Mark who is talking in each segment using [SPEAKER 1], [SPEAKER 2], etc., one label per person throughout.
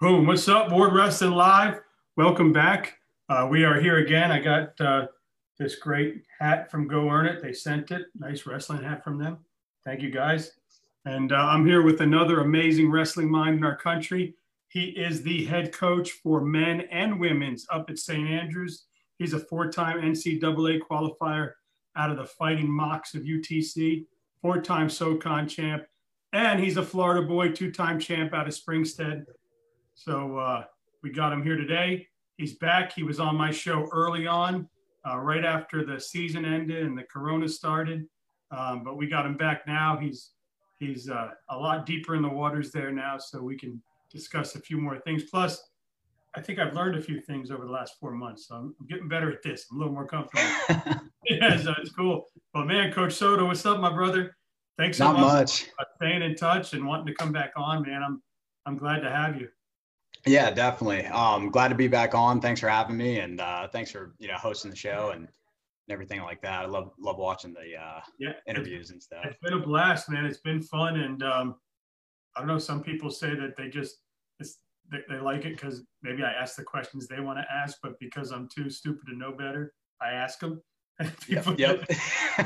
[SPEAKER 1] Boom. What's up, Ward Wrestling Live? Welcome back. Uh, we are here again. I got uh, this great hat from Go Earn It. They sent it. Nice wrestling hat from them. Thank you, guys. And uh, I'm here with another amazing wrestling mind in our country. He is the head coach for men and women's up at St. Andrews. He's a four time NCAA qualifier out of the Fighting Mocs of UTC, four time SOCON champ, and he's a Florida boy, two time champ out of Springstead. So uh, we got him here today. He's back. He was on my show early on, uh, right after the season ended and the Corona started. Um, but we got him back now. He's he's uh, a lot deeper in the waters there now, so we can discuss a few more things. Plus, I think I've learned a few things over the last four months, so I'm, I'm getting better at this. I'm a little more comfortable. yeah, so it's cool. But man, Coach Soto, what's up, my brother? Thanks so
[SPEAKER 2] Not much.
[SPEAKER 1] for staying in touch and wanting to come back on, man. I'm I'm glad to have you.
[SPEAKER 2] Yeah, definitely. Um, glad to be back on. Thanks for having me, and uh, thanks for you know hosting the show and, everything like that. I love love watching the uh,
[SPEAKER 1] Yeah,
[SPEAKER 2] interviews and stuff.
[SPEAKER 1] It's been a blast, man. It's been fun, and um, I don't know. Some people say that they just it's, they, they like it because maybe I ask the questions they want to ask, but because I'm too stupid to know better, I ask them.
[SPEAKER 2] Yep. yep.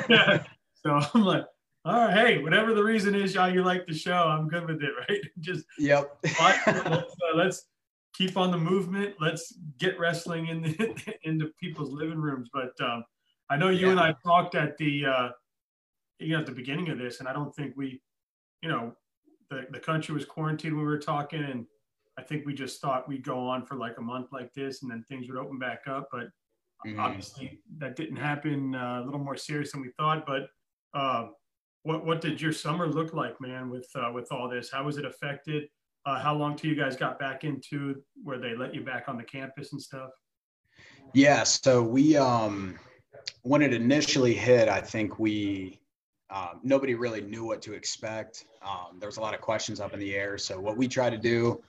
[SPEAKER 1] yeah. So I'm like, all right, hey, whatever the reason is, y'all, you like the show, I'm good with it, right? Just
[SPEAKER 2] yep.
[SPEAKER 1] let's, uh, let's keep on the movement. Let's get wrestling in the, into people's living rooms. But um, I know you
[SPEAKER 2] Yeah.
[SPEAKER 1] and I talked at the uh, you know at the beginning of this, and I don't think we, you know, the the country was quarantined when we were talking, and I think we just thought we'd go on for like a month like this, and then things would open back up. But
[SPEAKER 2] Mhm.
[SPEAKER 1] obviously that didn't happen. Uh, a little more serious than we thought. But uh, what what did your summer look like, man? With uh, with all this, how was it affected? Uh, how long till you guys got back into where they let you back on the campus and stuff?
[SPEAKER 2] Yeah. So we um, when it initially hit, I think we um, nobody really knew what to expect. Um, there was a lot of questions up in the air. So what we tried to do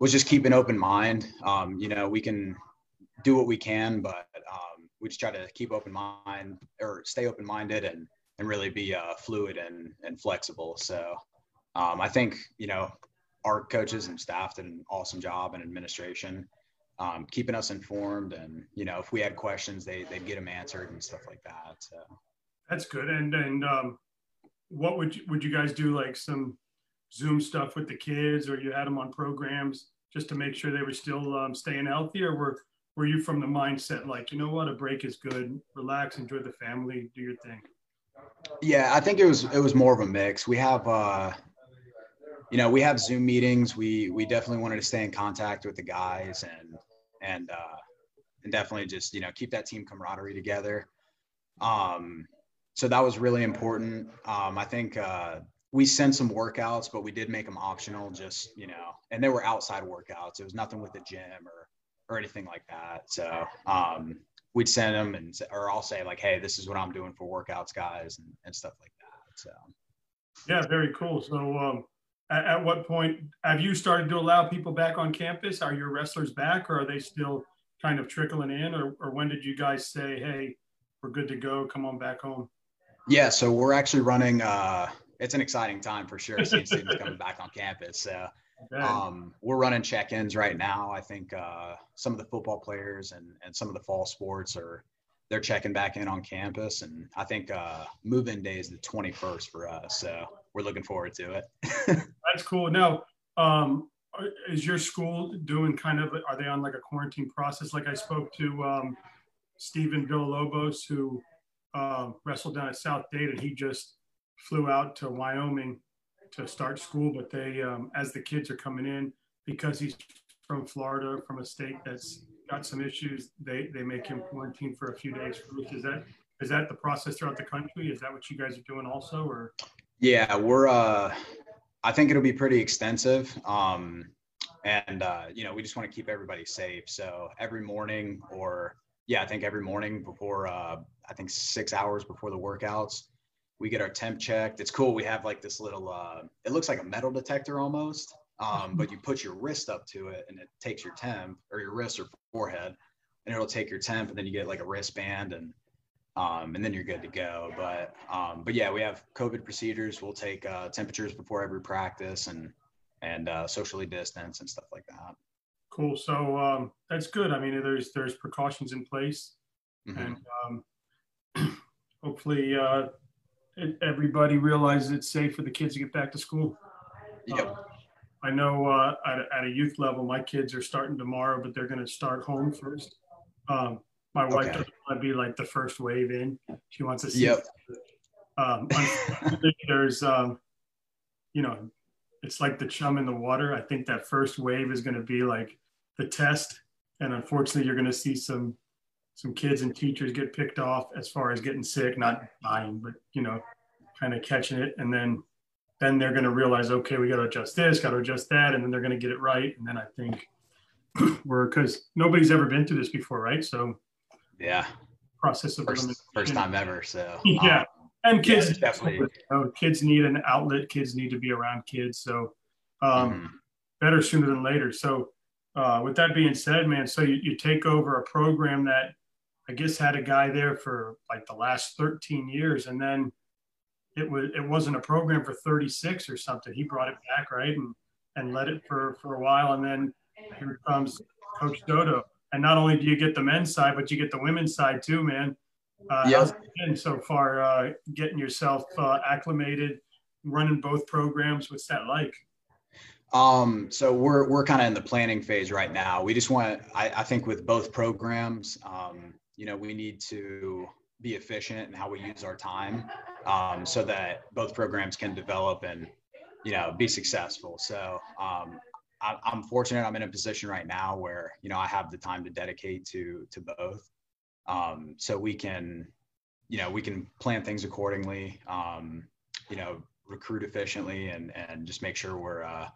[SPEAKER 2] was just keep an open mind. Um, you know, we can do what we can, but um, we just try to keep open mind or stay open minded and and really be uh, fluid and and flexible. So um, I think you know our coaches and staff did an awesome job and administration um, keeping us informed and you know if we had questions they they'd get them answered and stuff like that. So
[SPEAKER 1] That's good. And and um, what would you, would you guys do like some Zoom stuff with the kids, or you had them on programs just to make sure they were still um, staying healthy, or were were you from the mindset like you know what a break is good, relax, enjoy the family, do your thing?
[SPEAKER 2] Yeah, I think it was it was more of a mix. We have uh you know, we have Zoom meetings. We we definitely wanted to stay in contact with the guys and and uh and definitely just, you know, keep that team camaraderie together. Um so that was really important. Um I think uh we sent some workouts, but we did make them optional just, you know, and they were outside workouts. It was nothing with the gym or or anything like that. So, um we'd send them and or I'll say like, hey, this is what I'm doing for workouts, guys, and, and stuff like that. So
[SPEAKER 1] Yeah, very cool. So, um, at, at what point have you started to allow people back on campus? Are your wrestlers back, or are they still kind of trickling in, or, or when did you guys say, "Hey, we're good to go. Come on back home"?
[SPEAKER 2] yeah, so we're actually running. Uh, it's an exciting time for sure. Seeing students coming back on campus. So. Um, we're running check-ins right now. I think uh, some of the football players and and some of the fall sports are they're checking back in on campus, and I think uh, move-in day is the 21st for us. So we're looking forward to it.
[SPEAKER 1] That's cool. Now, um, is your school doing kind of? Are they on like a quarantine process? Like I spoke to um, Stephen Villalobos, who um, wrestled down at South Dade, and he just flew out to Wyoming to start school. But they, um, as the kids are coming in, because he's from Florida, from a state that's got some issues, they they make him quarantine for a few days. Is that is that the process throughout the country? Is that what you guys are doing also, or?
[SPEAKER 2] Yeah, we're. Uh, I think it'll be pretty extensive. Um, and uh, you know, we just want to keep everybody safe. So every morning, or yeah, I think every morning before, uh, I think six hours before the workouts, we get our temp checked. It's cool. We have like this little. Uh, it looks like a metal detector almost. Um, but you put your wrist up to it, and it takes your temp, or your wrist or forehead, and it'll take your temp, and then you get like a wristband and um, and then you're good to go. But um, but yeah, we have COVID procedures. We'll take uh, temperatures before every practice, and and uh, socially distance and stuff like that.
[SPEAKER 1] Cool. So um, that's good. I mean, there's there's precautions in place, mm-hmm. and um, hopefully uh, everybody realizes it's safe for the kids to get back to school.
[SPEAKER 2] Yep. Uh,
[SPEAKER 1] I know uh, at, at, a youth level, my kids are starting tomorrow, but they're going to start home first. Um, my wife okay. doesn't want to be like the first wave in. She wants to see.
[SPEAKER 2] Yep.
[SPEAKER 1] Um, there's, um, you know, it's like the chum in the water. I think that first wave is going to be like the test, and unfortunately, you're going to see some some kids and teachers get picked off as far as getting sick, not dying, but you know, kind of catching it, and then then they're going to realize, okay, we got to adjust this, got to adjust that, and then they're going to get it right. And then I think we're because nobody's ever been through this before, right? So
[SPEAKER 2] yeah,
[SPEAKER 1] process of
[SPEAKER 2] first, first time ever. So
[SPEAKER 1] yeah, um, and kids
[SPEAKER 2] yeah, definitely you
[SPEAKER 1] know, kids need an outlet. Kids need to be around kids. So um, mm-hmm. better sooner than later. So uh, with that being said, man, so you, you take over a program that I guess had a guy there for like the last 13 years, and then it was it wasn't a program for 36 or something. He brought it back, right, and and led it for for a while, and then here comes Coach Soto. And not only do you get the men's side, but you get the women's side too, man. Uh, been so far? Uh, getting yourself uh, acclimated, running both programs. What's that like?
[SPEAKER 2] Um, so we're we're kind of in the planning phase right now. We just want, I, I think, with both programs, um, you know, we need to be efficient in how we use our time um, so that both programs can develop and you know be successful. So um, I, am fortunate i'm in a position right now where you know i have the time to dedicate to to both. Um, so we can you know we can plan things accordingly um, you know recruit efficiently and and just make sure we're uh,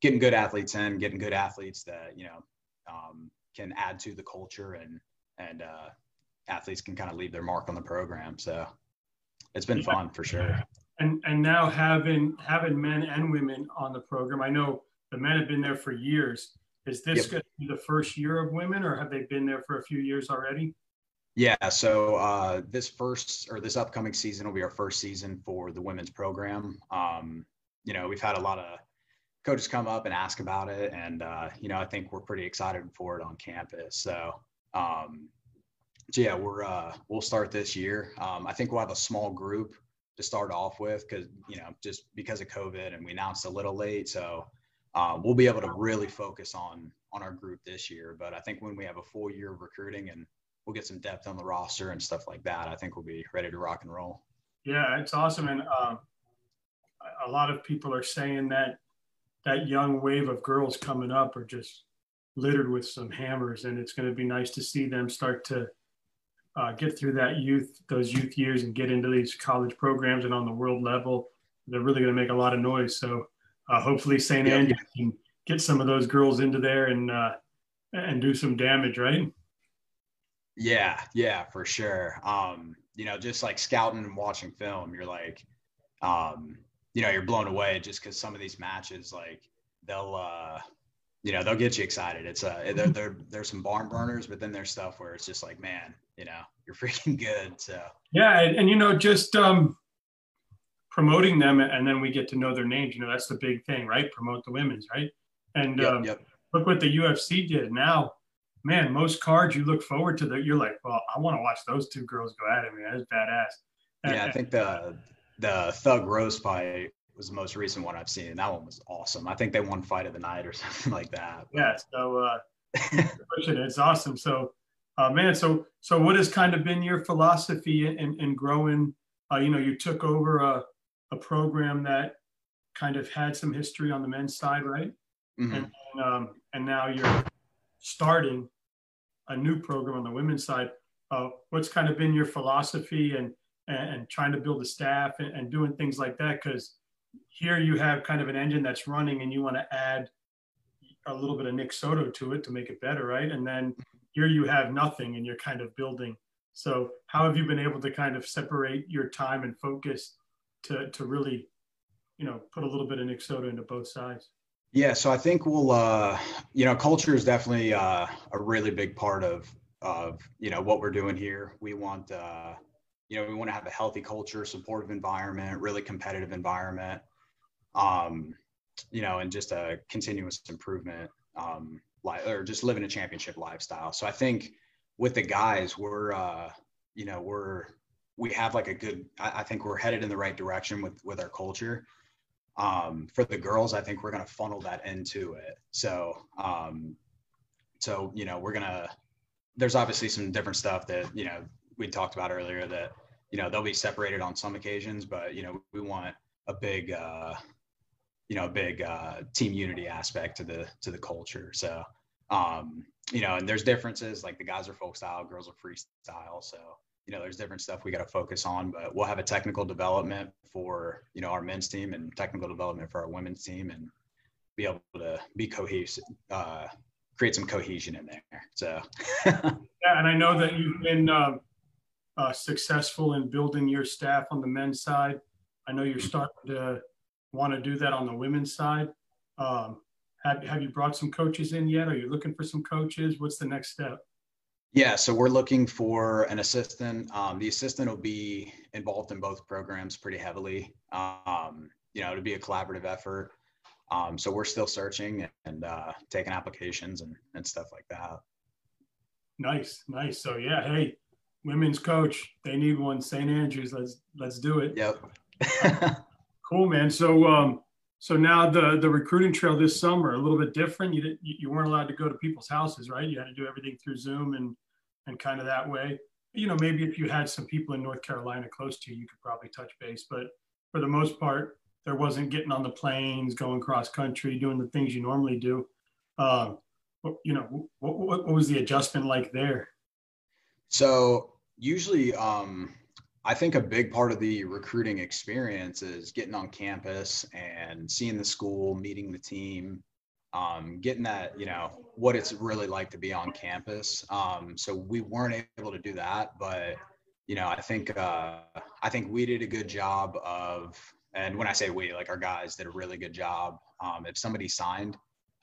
[SPEAKER 2] getting good athletes in getting good athletes that you know um, can add to the culture and and uh, athletes can kind of leave their mark on the program. So it's been yeah. fun for sure.
[SPEAKER 1] And and now having having men and women on the program, I know the men have been there for years. Is this yep. going to be the first year of women, or have they been there for a few years already?
[SPEAKER 2] Yeah, so uh, this first or this upcoming season will be our first season for the women's program. Um, you know, we've had a lot of coaches come up and ask about it, and uh, you know, I think we're pretty excited for it on campus. So, um, so yeah, we're uh, we'll start this year. Um, I think we'll have a small group to start off with because you know just because of COVID and we announced a little late, so uh, we'll be able to really focus on on our group this year. But I think when we have a full year of recruiting and we'll get some depth on the roster and stuff like that, I think we'll be ready to rock and roll.
[SPEAKER 1] Yeah, it's awesome, and uh, a lot of people are saying that that young wave of girls coming up are just littered with some hammers, and it's going to be nice to see them start to uh, get through that youth, those youth years, and get into these college programs and on the world level, they're really going to make a lot of noise. So uh, hopefully, St. Yep. Andrews can get some of those girls into there and uh, and do some damage, right?
[SPEAKER 2] Yeah, yeah, for sure. Um, you know, just like scouting and watching film, you're like, um, you know, you're blown away just because some of these matches, like, they'll, uh, you know, they'll get you excited. It's uh, there, there, there's some barn burners, but then there's stuff where it's just like, man, you know, you're freaking good. So
[SPEAKER 1] yeah, and, and you know, just um, promoting them, and then we get to know their names. You know, that's the big thing, right? Promote the women's, right? And
[SPEAKER 2] yep,
[SPEAKER 1] um,
[SPEAKER 2] yep.
[SPEAKER 1] look what the UFC did. Now, man, most cards you look forward to that. You're like, well, I want to watch those two girls go at it. Man, that's badass.
[SPEAKER 2] Yeah, I think the the Thug Rose fight was the most recent one I've seen. And that one was awesome. I think they won fight of the night or something like that.
[SPEAKER 1] Yeah, so uh, it's awesome. So, uh, man, so so what has kind of been your philosophy in, in growing? Uh, you know, you took over a, a program that kind of had some history on the men's side, right? Mm-hmm. And and, um, and now you're starting a new program on the women's side. Uh, what's kind of been your philosophy and and, and trying to build a staff and, and doing things like that? Because here you have kind of an engine that's running and you want to add a little bit of Nick Soto to it to make it better, right? And then here you have nothing and you're kind of building. So how have you been able to kind of separate your time and focus to to really, you know, put a little bit of Nick Soto into both sides?
[SPEAKER 2] Yeah, so I think we'll, uh, you know, culture is definitely uh, a really big part of of you know what we're doing here. We want, uh, you know, we want to have a healthy culture, supportive environment, really competitive environment. Um, you know, and just a continuous improvement, um, li- or just living a championship lifestyle. So I think with the guys, we're, uh, you know, we're, we have like a good, I, I think we're headed in the right direction with, with our culture. Um, for the girls, I think we're going to funnel that into it. So, um, so, you know, we're going to, there's obviously some different stuff that, you know, we talked about earlier that, you know, they'll be separated on some occasions, but, you know, we want a big, uh, you know, a big uh, team unity aspect to the to the culture. So, um, you know, and there's differences. Like the guys are folk style, girls are freestyle. So, you know, there's different stuff we got to focus on. But we'll have a technical development for you know our men's team and technical development for our women's team, and be able to be cohesive, uh, create some cohesion in there. So,
[SPEAKER 1] yeah, and I know that you've been uh, uh, successful in building your staff on the men's side. I know you're starting to want to do that on the women's side. Um, have, have you brought some coaches in yet? Are you looking for some coaches? What's the next step?
[SPEAKER 2] Yeah, so we're looking for an assistant. Um, the assistant will be involved in both programs pretty heavily. Um, you know, it'll be a collaborative effort. Um, so we're still searching and uh, taking applications and, and stuff like that.
[SPEAKER 1] Nice, nice. So yeah, hey, women's coach, they need one. St. Andrews, let's let's do it.
[SPEAKER 2] Yep.
[SPEAKER 1] Cool, man. So, um, so now the the recruiting trail this summer a little bit different. You didn't, you weren't allowed to go to people's houses, right? You had to do everything through Zoom and and kind of that way. You know, maybe if you had some people in North Carolina close to you, you could probably touch base. But for the most part, there wasn't getting on the planes, going cross country, doing the things you normally do. Um, you know, what, what, what was the adjustment like there?
[SPEAKER 2] So usually, um, I think a big part of the recruiting experience is getting on campus and seeing the school, meeting the team, um, getting that, you know, what it's really like to be on campus. Um, so we weren't able to do that, but you know, I think uh, I think we did a good job of, and when I say we, like our guys did a really good job. Um, if somebody signed,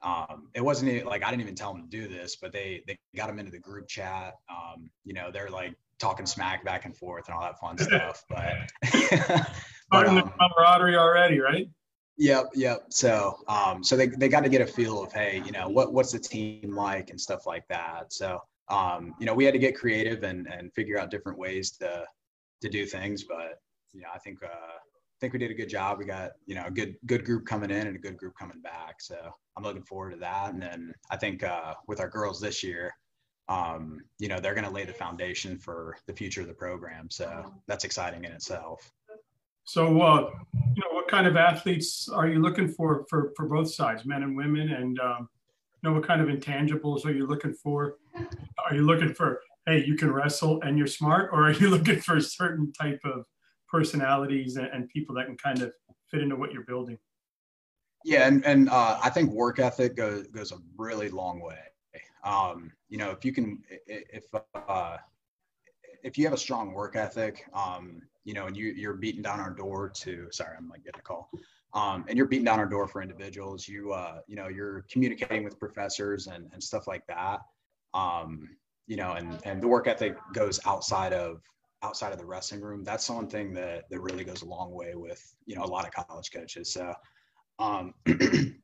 [SPEAKER 2] um, it wasn't even, like I didn't even tell them to do this, but they they got them into the group chat. Um, you know, they're like talking smack back and forth and all that fun stuff. But,
[SPEAKER 1] but um, the camaraderie already, right?
[SPEAKER 2] Yep, yep. So, um, so they, they got to get a feel of, hey, you know, what what's the team like and stuff like that. So, um, you know, we had to get creative and and figure out different ways to to do things. But you know, I think uh, I think we did a good job. We got you know a good good group coming in and a good group coming back. So I'm looking forward to that. And then I think uh, with our girls this year, um, you know, they're going to lay the foundation for the future of the program. So that's exciting in itself.
[SPEAKER 1] So, uh, you know, what kind of athletes are you looking for for, for both sides, men and women? And, um, you know, what kind of intangibles are you looking for? Are you looking for, hey, you can wrestle and you're smart? Or are you looking for a certain type of personalities and, and people that can kind of fit into what you're building?
[SPEAKER 2] Yeah, and, and uh, I think work ethic goes, goes a really long way. Um, you know, if you can, if uh, if you have a strong work ethic, um, you know, and you you're beating down our door to, sorry, I'm like getting a call, um, and you're beating down our door for individuals. You uh, you know, you're communicating with professors and and stuff like that. Um, you know, and and the work ethic goes outside of outside of the wrestling room. That's the one thing that that really goes a long way with you know a lot of college coaches. So. Um,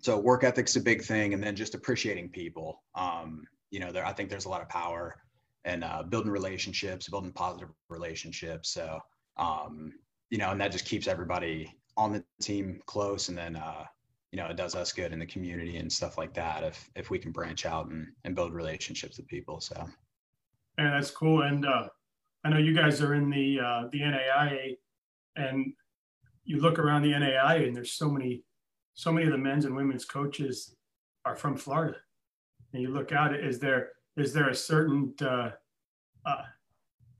[SPEAKER 2] so work ethic's a big thing and then just appreciating people. Um, you know there i think there's a lot of power and uh, building relationships building positive relationships. So um, you know and that just keeps everybody on the team close and then uh, you know it does us good in the community and stuff like that if if we can branch out and, and build relationships with people so.
[SPEAKER 1] Yeah that's cool and uh, i know you guys are in the uh, the naia and you look around the NAI and there's so many so many of the men's and women's coaches are from Florida. And you look it, is there is there a certain uh, uh,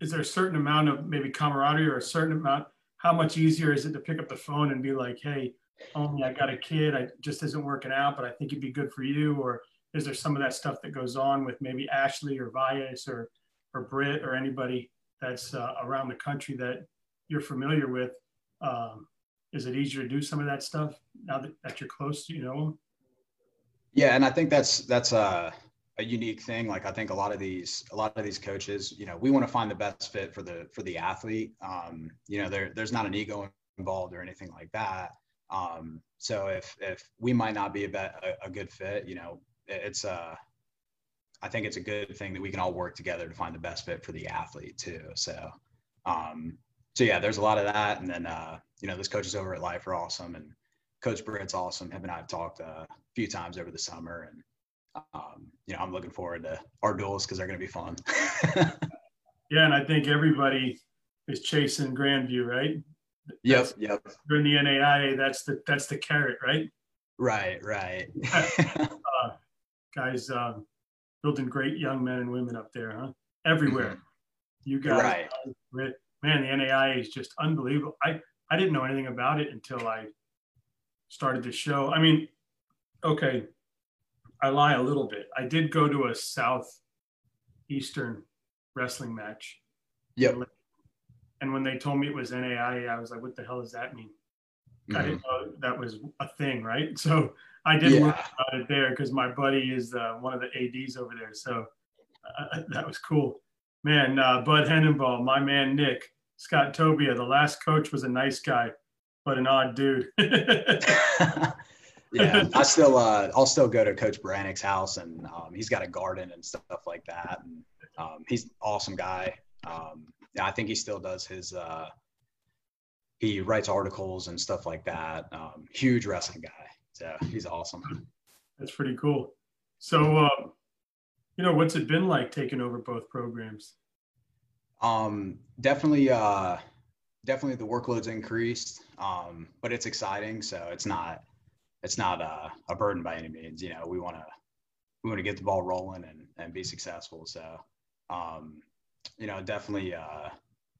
[SPEAKER 1] is there a certain amount of maybe camaraderie or a certain amount? How much easier is it to pick up the phone and be like, hey, only I got a kid, I just isn't working out, but I think it'd be good for you? Or is there some of that stuff that goes on with maybe Ashley or Vias or or Britt or anybody that's uh, around the country that you're familiar with? Um, is it easier to do some of that stuff now that, that you're close you know?
[SPEAKER 2] Yeah and i think that's that's a, a unique thing. Like i think a lot of these a lot of these coaches you know we want to find the best fit for the for the athlete. Um, you know there there's not an ego involved or anything like that. Um, so if if we might not be a, bet, a, a good fit, you know, it's a I think it's a good thing that we can all work together to find the best fit for the athlete too. So, um, so yeah, there's a lot of that, and then uh, you know, those coaches over at Life are awesome, and Coach Britt's awesome. Him and I have talked a few times over the summer, and um, you know, I'm looking forward to our duels because they're going to be fun.
[SPEAKER 1] yeah, and I think everybody is chasing Grandview, right?
[SPEAKER 2] Yep, that's, yep.
[SPEAKER 1] During the NAIA, that's the that's the carrot, right?
[SPEAKER 2] Right, right.
[SPEAKER 1] uh, guys, um, building great young men and women up there, huh? Everywhere. Mm-hmm. You guys, right. Man, the NAIA is just unbelievable. I I didn't know anything about it until I started the show. I mean, okay, I lie a little bit. I did go to a southeastern wrestling match.
[SPEAKER 2] Yep.
[SPEAKER 1] And when they told me it was NAIA, I was like, what the hell does that mean? Mm-hmm. I didn't know that was a thing, right? So I did yeah. learn about it there because my buddy is uh, one of the ADs over there. So uh, that was cool. Man, uh, Bud Hennenball, my man Nick, Scott Tobia, the last coach was a nice guy, but an odd dude.
[SPEAKER 2] yeah, I still uh, I'll still go to Coach Brannick's house, and um, he's got a garden and stuff like that. And um, he's awesome guy. Um, yeah, I think he still does his. Uh, he writes articles and stuff like that. Um, huge wrestling guy, so he's awesome.
[SPEAKER 1] That's pretty cool. So, uh, you know, what's it been like taking over both programs?
[SPEAKER 2] Um, definitely, uh, definitely the workload's increased, um, but it's exciting. So it's not it's not a, a burden by any means. You know, we want to we want to get the ball rolling and and be successful. So, um, you know, definitely uh,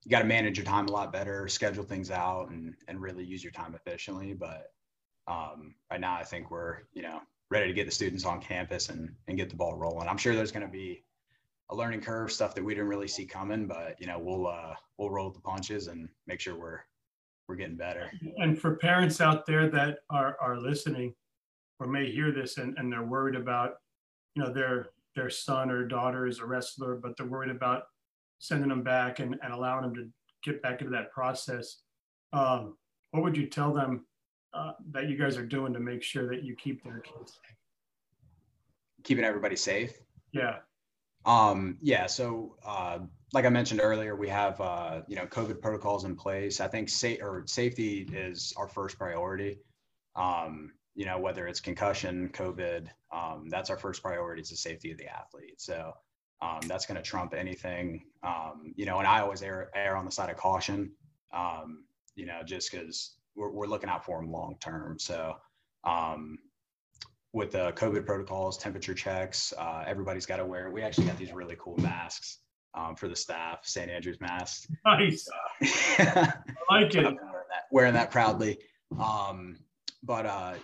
[SPEAKER 2] you got to manage your time a lot better, schedule things out, and and really use your time efficiently. But um, right now, I think we're you know ready to get the students on campus and and get the ball rolling. I'm sure there's going to be a learning curve, stuff that we didn't really see coming, but you know we'll uh, we'll roll the punches and make sure we're we're getting better.
[SPEAKER 1] And for parents out there that are, are listening or may hear this and, and they're worried about, you know, their their son or daughter is a wrestler, but they're worried about sending them back and, and allowing them to get back into that process. Um, what would you tell them uh, that you guys are doing to make sure that you keep their kids?
[SPEAKER 2] Keeping everybody safe.
[SPEAKER 1] Yeah.
[SPEAKER 2] Um, yeah. So, uh, like I mentioned earlier, we have uh, you know COVID protocols in place. I think sa- or safety is our first priority. Um, you know whether it's concussion, COVID, um, that's our first priority is the safety of the athlete. So um, that's going to trump anything. Um, you know, and I always err, err on the side of caution. Um, you know, just because we're, we're looking out for them long term. So um, with the COVID protocols, temperature checks, uh, everybody's got to wear. We actually got these really cool masks um, for the staff, St. Andrews masks.
[SPEAKER 1] Nice. I like it.
[SPEAKER 2] Wearing that, wearing that proudly. Um, but uh,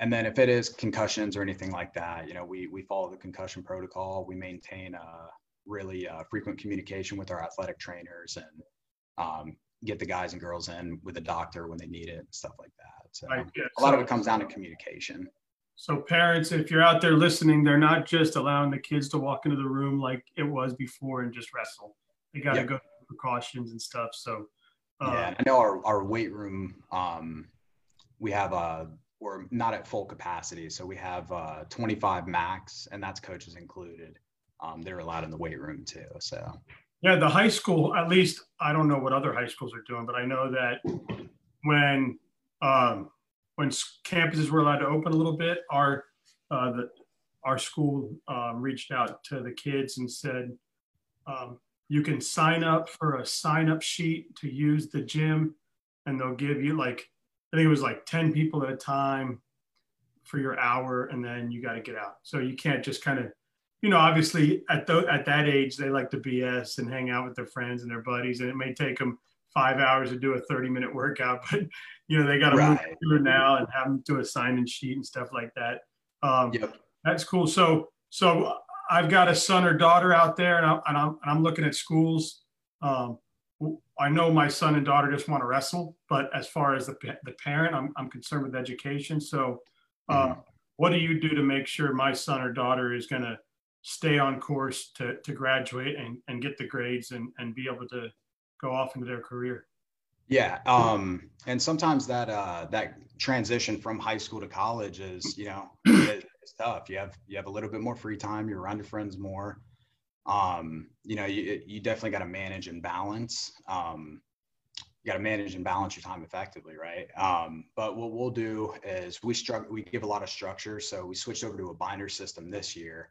[SPEAKER 2] and then if it is concussions or anything like that, you know, we we follow the concussion protocol. We maintain uh, really uh, frequent communication with our athletic trainers and um, get the guys and girls in with a doctor when they need it and stuff like that. So right, yeah. a lot so, of it comes down to communication.
[SPEAKER 1] So parents, if you're out there listening, they're not just allowing the kids to walk into the room like it was before and just wrestle. They got to yep. go through precautions and stuff. So
[SPEAKER 2] uh, yeah, I know our, our weight room, um, we have a, we're not at full capacity. So we have uh, 25 max and that's coaches included. Um, they're allowed in the weight room too. So
[SPEAKER 1] yeah, the high school, at least I don't know what other high schools are doing, but I know that when um, when campuses were allowed to open a little bit, our uh, the, our school um, reached out to the kids and said, um, you can sign up for a sign up sheet to use the gym, and they'll give you like I think it was like ten people at a time for your hour, and then you got to get out. So you can't just kind of you know, obviously at the, at that age, they like to BS and hang out with their friends and their buddies, and it may take them five hours to do a 30 minute workout, but you know, they got to right. move through now and have them do a sign in sheet and stuff like that. Um, yep. That's cool. So, so I've got a son or daughter out there and, I, and I'm, and I'm looking at schools. Um, I know my son and daughter just want to wrestle, but as far as the, the parent, I'm, I'm concerned with education. So, uh, mm-hmm. what do you do to make sure my son or daughter is going to stay on course to, to graduate and, and get the grades and, and be able to go off into their career?
[SPEAKER 2] Yeah, um, and sometimes that uh, that transition from high school to college is you know it's tough. You have you have a little bit more free time. You're around your friends more. Um, you know, you you definitely got to manage and balance. Um, you got to manage and balance your time effectively, right? Um, but what we'll do is we struck we give a lot of structure. So we switched over to a binder system this year,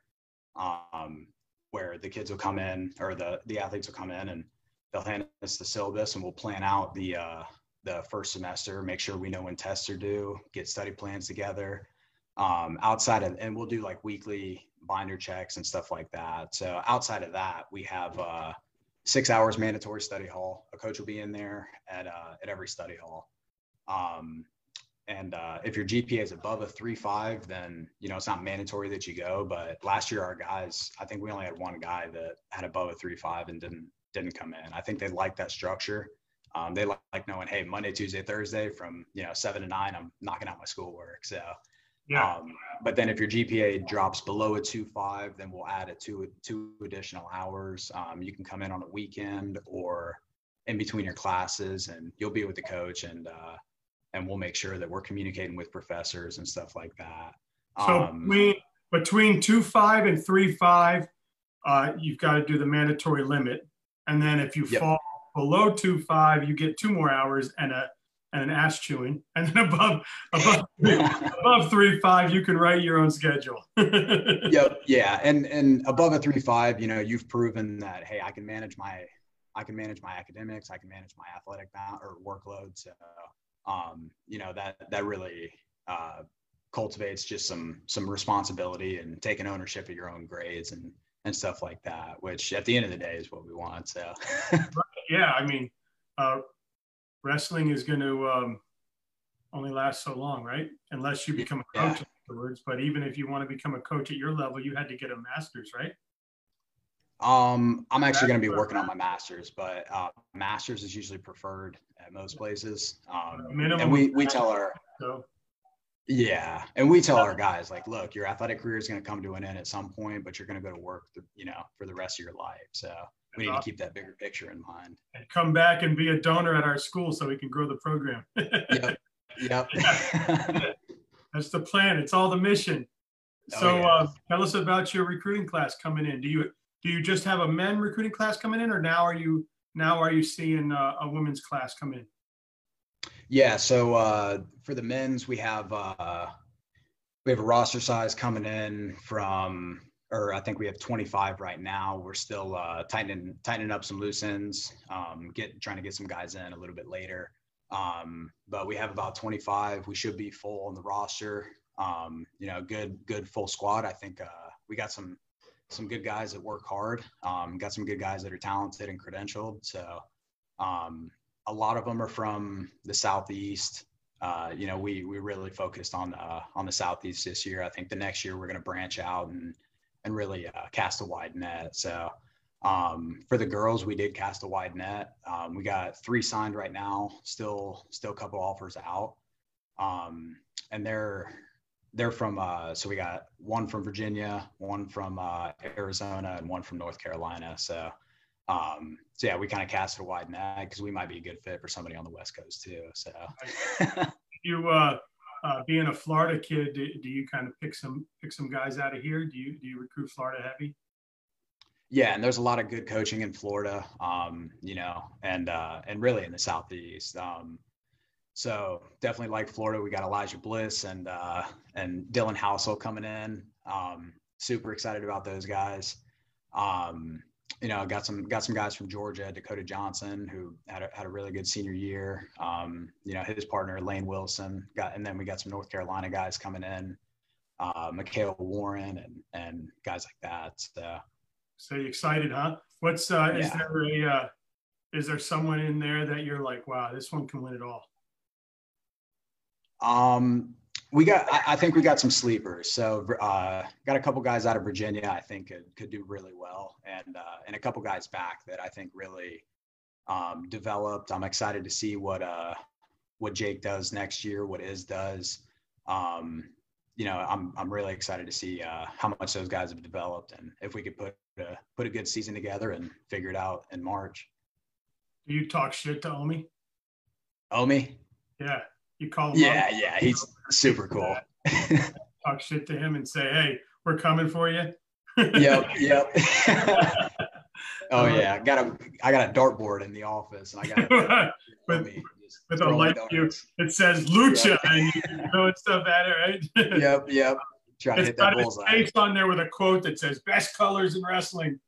[SPEAKER 2] um, where the kids will come in or the the athletes will come in and they'll hand us the syllabus and we'll plan out the uh, the first semester, make sure we know when tests are due, get study plans together. Um, outside of and we'll do like weekly binder checks and stuff like that. So outside of that, we have uh, six hours mandatory study hall. A coach will be in there at uh, at every study hall. Um, and uh, if your GPA is above a three five, then you know it's not mandatory that you go. But last year, our guys, I think we only had one guy that had above a three five and didn't didn't come in. I think they like that structure. Um, they like, like knowing, hey, Monday, Tuesday, Thursday, from you know seven to nine, I'm knocking out my schoolwork. So, yeah. Um, but then if your GPA drops below a two five, then we'll add it to two additional hours. Um, you can come in on a weekend or in between your classes, and you'll be with the coach, and uh, and we'll make sure that we're communicating with professors and stuff like that.
[SPEAKER 1] So um, between between two five and three five, uh, you've got to do the mandatory limit and then if you yep. fall below two five, you get two more hours and a and an ass chewing. And then above above above three five, you can write your own schedule.
[SPEAKER 2] yep. Yeah. And and above a three five, you know, you've proven that hey, I can manage my I can manage my academics, I can manage my athletic or workload. So um, you know, that that really uh, cultivates just some some responsibility and taking ownership of your own grades and and stuff like that, which at the end of the day is what we want. So,
[SPEAKER 1] yeah, I mean, uh, wrestling is going to um, only last so long, right? Unless you become a coach yeah. afterwards. But even if you want to become a coach at your level, you had to get a master's, right?
[SPEAKER 2] Um, I'm actually going to be working on my master's, but uh, master's is usually preferred at most places. Um, and we we tell our so. Yeah, and we tell our guys like, look, your athletic career is going to come to an end at some point, but you're going to go to work, you know, for the rest of your life. So we need to keep that bigger picture in mind.
[SPEAKER 1] And come back and be a donor at our school so we can grow the program.
[SPEAKER 2] yep. Yep.
[SPEAKER 1] That's the plan. It's all the mission. Oh, so oh, yeah. uh, tell us about your recruiting class coming in. Do you do you just have a men recruiting class coming in, or now are you now are you seeing uh, a women's class come in?
[SPEAKER 2] Yeah. So uh, for the men's, we have uh, we have a roster size coming in from, or I think we have 25 right now. We're still uh, tightening tightening up some loose ends, um, get trying to get some guys in a little bit later. Um, but we have about 25. We should be full on the roster. Um, you know, good good full squad. I think uh, we got some some good guys that work hard. Um, got some good guys that are talented and credentialed. So um, a lot of them are from the southeast. Uh, you know, we we really focused on uh, on the southeast this year. I think the next year we're going to branch out and and really uh, cast a wide net. So um, for the girls, we did cast a wide net. Um, we got three signed right now. Still still a couple offers out, um, and they're they're from uh, so we got one from Virginia, one from uh, Arizona, and one from North Carolina. So um, so yeah, we kind of cast a wide net because we might be a good fit for somebody on the West Coast too. So
[SPEAKER 1] you, uh, uh, being a Florida kid, do, do, you kind of pick some pick some guys out of here? Do you do you recruit Florida heavy?
[SPEAKER 2] Yeah, and there's a lot of good coaching in Florida, um, you know, and uh, and really in the Southeast. Um, so definitely like Florida, we got Elijah Bliss and uh, and Dylan Housel coming in. Um, super excited about those guys. Um, you know, got some got some guys from Georgia, Dakota Johnson, who had a, had a really good senior year. Um, you know, his partner Lane Wilson got, and then we got some North Carolina guys coming in, uh, Mikhail Warren, and and guys like that. So,
[SPEAKER 1] so you excited, huh? What's uh, yeah. is there a uh, is there someone in there that you're like, wow, this one can win it all?
[SPEAKER 2] Um, we got I, think we got some sleepers. So uh, got a couple guys out of virginia i think could, could do really well. And uh, and a couple guys back that i think really um, developed. I'm excited to see what uh what jake does next year what is does. Um, you know i'm i'm really excited to see uh, how much those guys have developed and if we could put a, put a good season together and figure it out in march.
[SPEAKER 1] Do you talk shit to omi?
[SPEAKER 2] Omi?
[SPEAKER 1] Yeah. You call him
[SPEAKER 2] Yeah,
[SPEAKER 1] up,
[SPEAKER 2] yeah, he's super cool.
[SPEAKER 1] talk shit to him and say, hey, we're coming for you.
[SPEAKER 2] yep, yep. oh yeah, I got a I got a dartboard in the office, and I got
[SPEAKER 1] with,
[SPEAKER 2] just
[SPEAKER 1] with a light
[SPEAKER 2] donuts.
[SPEAKER 1] it says lucha and you're throwing stuff at it, right?
[SPEAKER 2] Yep, yep. Trying to hit that
[SPEAKER 1] got his
[SPEAKER 2] bullseye.
[SPEAKER 1] face on there with a quote that says best colors in wrestling.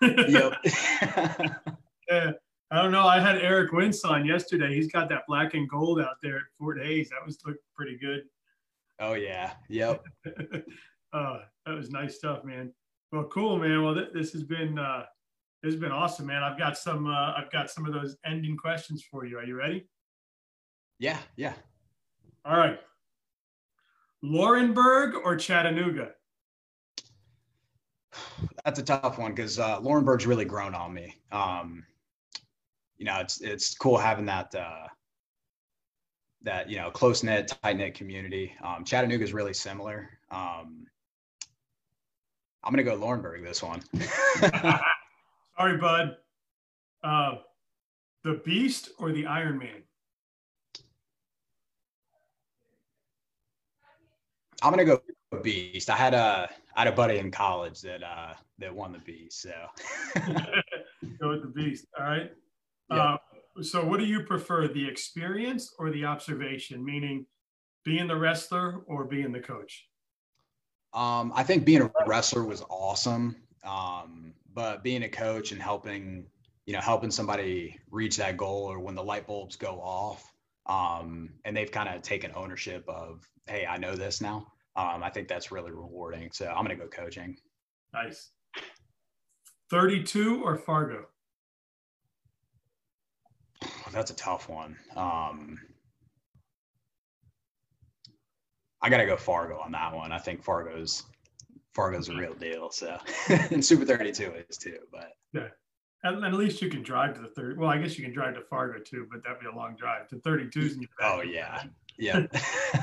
[SPEAKER 2] Yep.
[SPEAKER 1] Yeah. I don't know. I had Eric Wintz on yesterday. He's got that black and gold out there at Fort Hays. That was looked pretty good.
[SPEAKER 2] oh yeah. Yep.
[SPEAKER 1] uh, that was nice stuff, man. Well, cool, man. Well, th- this has been uh, this has been awesome, man. I've got some uh, I've got some of those ending questions for you. Are you ready?
[SPEAKER 2] Yeah, yeah.
[SPEAKER 1] All right. Laurinburg or Chattanooga?
[SPEAKER 2] That's a tough one because uh, Laurinburg's really grown on me. Um, you know, it's it's cool having that uh, that you know close knit, tight knit community. Um, Chattanooga is really similar. Um, I'm gonna go Laurinburg this one.
[SPEAKER 1] Sorry, bud. Uh, the Beast or the Iron Man?
[SPEAKER 2] I'm gonna go Beast. I had a I had a buddy in college that uh, that won the Beast. So
[SPEAKER 1] Go with the Beast. All right.
[SPEAKER 2] Yeah.
[SPEAKER 1] Uh, so, what do you prefer, the experience or the observation? Meaning, being the wrestler or being the coach?
[SPEAKER 2] Um, I think being a wrestler was awesome, um, but being a coach and helping, you know, helping somebody reach that goal or when the light bulbs go off, um, and they've kind of taken ownership of, hey, I know this now. Um, I think that's really rewarding. So I'm gonna go coaching.
[SPEAKER 1] Nice. 32 or Fargo?
[SPEAKER 2] That's a tough one. Um, I gotta go Fargo on that one. I think Fargo's Fargo's a real deal. So and Super 32 is too, but
[SPEAKER 1] At, at least you can drive to the 30. Well, I guess you can drive to Fargo too, but that'd be a long drive. To 32's in your
[SPEAKER 2] oh yeah, yeah.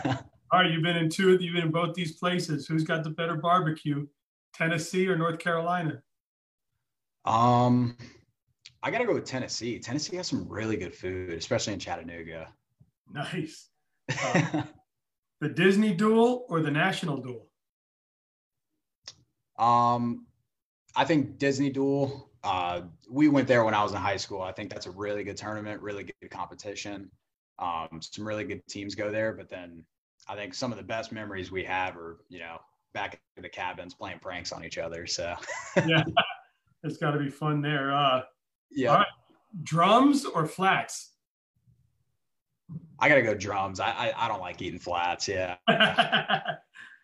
[SPEAKER 1] All right, you've been in two. You've been in both these places. Who's got the better barbecue, Tennessee or North Carolina?
[SPEAKER 2] Um, I gotta go with Tennessee. Tennessee has some really good food, especially in Chattanooga.
[SPEAKER 1] Nice. Uh, the Disney duel or the national duel?
[SPEAKER 2] um, I think Disney Duel. Uh, we went there when I was in high school. I think that's a really good tournament, really good competition. Um, some really good teams go there, but then I think some of the best memories we have are, you know, back in the cabins playing pranks on each other. So
[SPEAKER 1] Yeah, it's got to be fun there. Uh,
[SPEAKER 2] yeah,
[SPEAKER 1] right. drums or flats?
[SPEAKER 2] I gotta go drums. I, I I don't like eating flats. Yeah,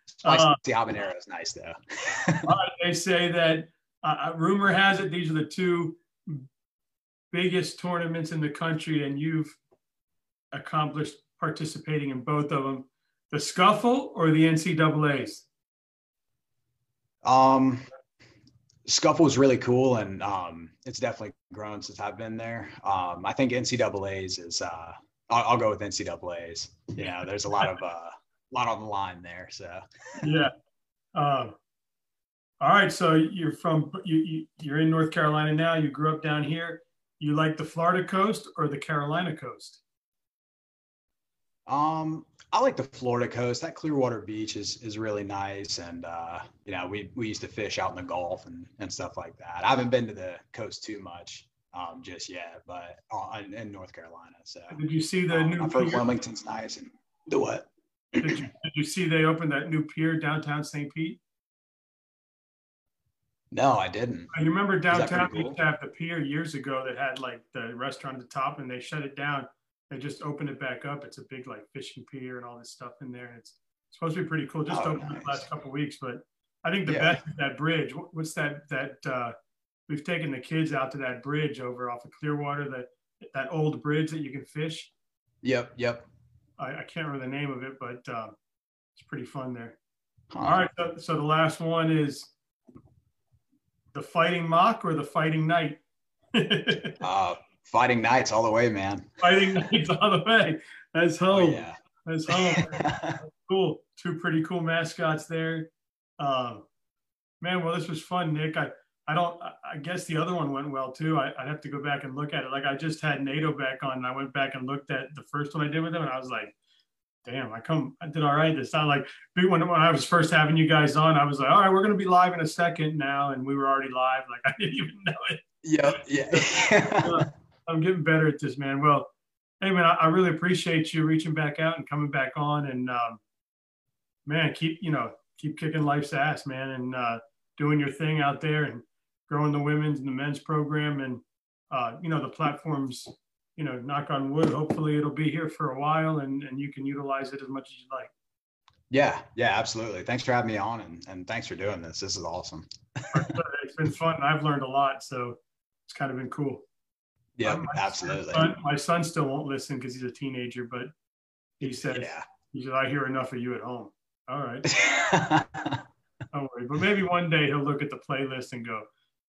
[SPEAKER 2] spicy
[SPEAKER 1] Uh,
[SPEAKER 2] habanero is nice though.
[SPEAKER 1] they say that uh, uh, rumor has it these are the two biggest tournaments in the country, and you've accomplished participating in both of them. The scuffle or the NCAA's?
[SPEAKER 2] Um, Scuffle was really cool, and um, it's definitely grown since I've been there. Um, I think NCAA's is. Uh, I'll, I'll go with NCAA's. You know, there's a lot of uh, lot on the line there. So
[SPEAKER 1] Yeah. Um, all right. So you're from you, you you're in North Carolina now. You grew up down here. You like the Florida coast or the Carolina coast?
[SPEAKER 2] um, I like the Florida coast. That Clearwater Beach is is really nice, and uh, you know, we we used to fish out in the Gulf and and stuff like that. I haven't been to the coast too much um, just yet, but uh, in, North Carolina. So
[SPEAKER 1] Did you see the
[SPEAKER 2] um,
[SPEAKER 1] new
[SPEAKER 2] I've heard
[SPEAKER 1] pier?
[SPEAKER 2] Wilmington's nice and the what?
[SPEAKER 1] Did you, did you see they opened that new pier downtown St. Pete?
[SPEAKER 2] No, I didn't.
[SPEAKER 1] You remember downtown they
[SPEAKER 2] cool?
[SPEAKER 1] used to have the pier years ago that had like the restaurant at the top, and they shut it down. They just opened it back up. It's a big like fishing pier and all this stuff in there. It's supposed to be pretty cool. Just
[SPEAKER 2] Oh,
[SPEAKER 1] opened the last couple weeks, but I think the
[SPEAKER 2] Yeah.
[SPEAKER 1] best is that bridge. What's that? That uh, we've taken the kids out to that bridge over off of Clearwater. That that old bridge that you can fish.
[SPEAKER 2] Yep, yep.
[SPEAKER 1] I, I can't remember the name of it, but um, it's pretty fun there.
[SPEAKER 2] Huh.
[SPEAKER 1] All right. So, so the last one is the fighting Moc or the fighting knight.
[SPEAKER 2] Uh, fighting knights all the way, man.
[SPEAKER 1] fighting knights all the way. That's
[SPEAKER 2] Oh
[SPEAKER 1] home.
[SPEAKER 2] yeah.
[SPEAKER 1] That's home. cool. Two pretty cool mascots there. Um, man, well, this was fun, Nick. I I don't. I guess the other one went well too. I, would have to go back and look at it. Like I just had NATO back on, and I went back and looked at the first one I did with him, and I was like, "Damn, I come, I did all right." It's not like when when I was first having you guys on, I was like, "All right, we're gonna be live in a second now," and we were already live. Like I didn't even know it.
[SPEAKER 2] Yep. Yeah.
[SPEAKER 1] I'm getting better at this, man. Well, hey, man, I, I, really appreciate you reaching back out and coming back on, and um, man, keep you know keep kicking life's ass, man, and uh, doing your thing out there and growing the women's and the men's program and uh, you know the platforms you know knock on wood hopefully it'll be here for a while and, and you can utilize it as much as you like.
[SPEAKER 2] Yeah. Yeah absolutely. Thanks for having me on and, and thanks for doing this. This is awesome.
[SPEAKER 1] It's been fun. I've learned a lot so it's kind of been cool
[SPEAKER 2] yeah um, absolutely
[SPEAKER 1] my son, my son, still won't listen because he's a teenager but he says yeah. he said i hear enough of you at home all right don't worry but maybe one day he'll look at the playlist and go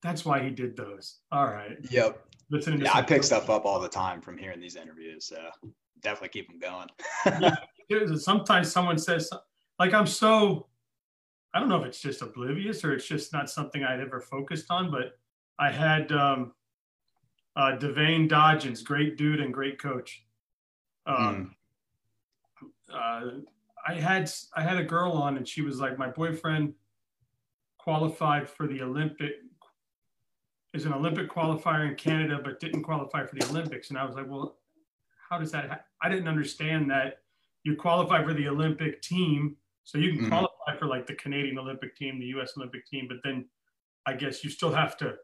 [SPEAKER 1] that's why he did those. All right.
[SPEAKER 2] Yep. Listening yeah, I pick stuff up all the time from hearing these interviews. So definitely keep them going.
[SPEAKER 1] yeah, sometimes someone says, like, I'm so, I don't know if it's just oblivious or it's just not something I'd ever focused on, but I had um, uh, Devane Dodgens, great dude and great coach. Um, mm. uh, I had I had a girl on, and she was like, my boyfriend qualified for the Olympic is an Olympic qualifier in Canada, but didn't qualify for the Olympics. And I was like, well, how does that? Ha-? I didn't understand that you qualify for the Olympic team, so you can mm-hmm. qualify for like the Canadian Olympic team, the U.S. Olympic team, but then I guess you still have to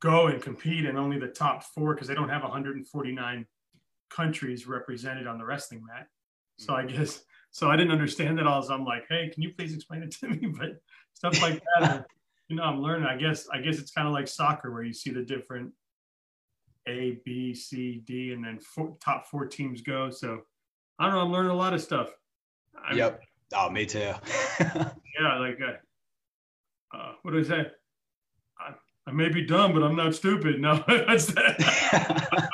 [SPEAKER 1] go and compete in only the top four because they don't have 149 countries represented on the wrestling mat. So I guess so I didn't understand it all. So I'm like, hey, can you please explain it to me? But stuff like that you know, I'm learning. I guess I guess it's kind of like soccer where you see the different A, B, C, D, and then four, top four teams go. So I don't know. I'm learning a lot of stuff.
[SPEAKER 2] I yep. oh, me too.
[SPEAKER 1] yeah, like uh, uh, what do I say? I, I, may be dumb, but I'm not stupid. No, that's that.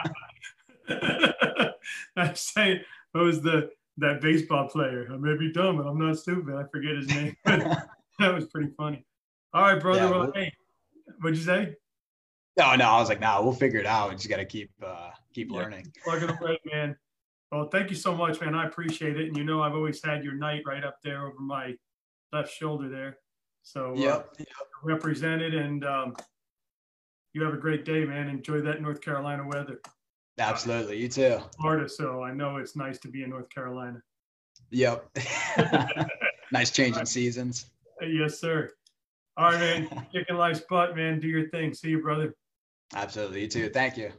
[SPEAKER 1] I'm saying what was the that baseball player? I may be dumb, but I'm not stupid. I forget his name. that was pretty funny. All right, brother. Yeah, well, we'll, hey, what'd you say?
[SPEAKER 2] No, no, I was like, no, nah, we'll figure it out. We just got to keep uh, keep yeah, learning.
[SPEAKER 1] Plug it away, man. Well, thank you so much, man. I appreciate it. And you know, I've always had your knight right up there over my left shoulder there. So,
[SPEAKER 2] yep, uh, yep.
[SPEAKER 1] represented. And um, you have a great day, man. Enjoy that North Carolina weather.
[SPEAKER 2] Absolutely. You too.
[SPEAKER 1] Florida. So I know it's nice to be in North Carolina.
[SPEAKER 2] Yep. nice change in seasons.
[SPEAKER 1] Yes, sir. All right, man. Kicking life's butt, man. Do your thing. See you, brother.
[SPEAKER 2] Absolutely. You too. Thank you.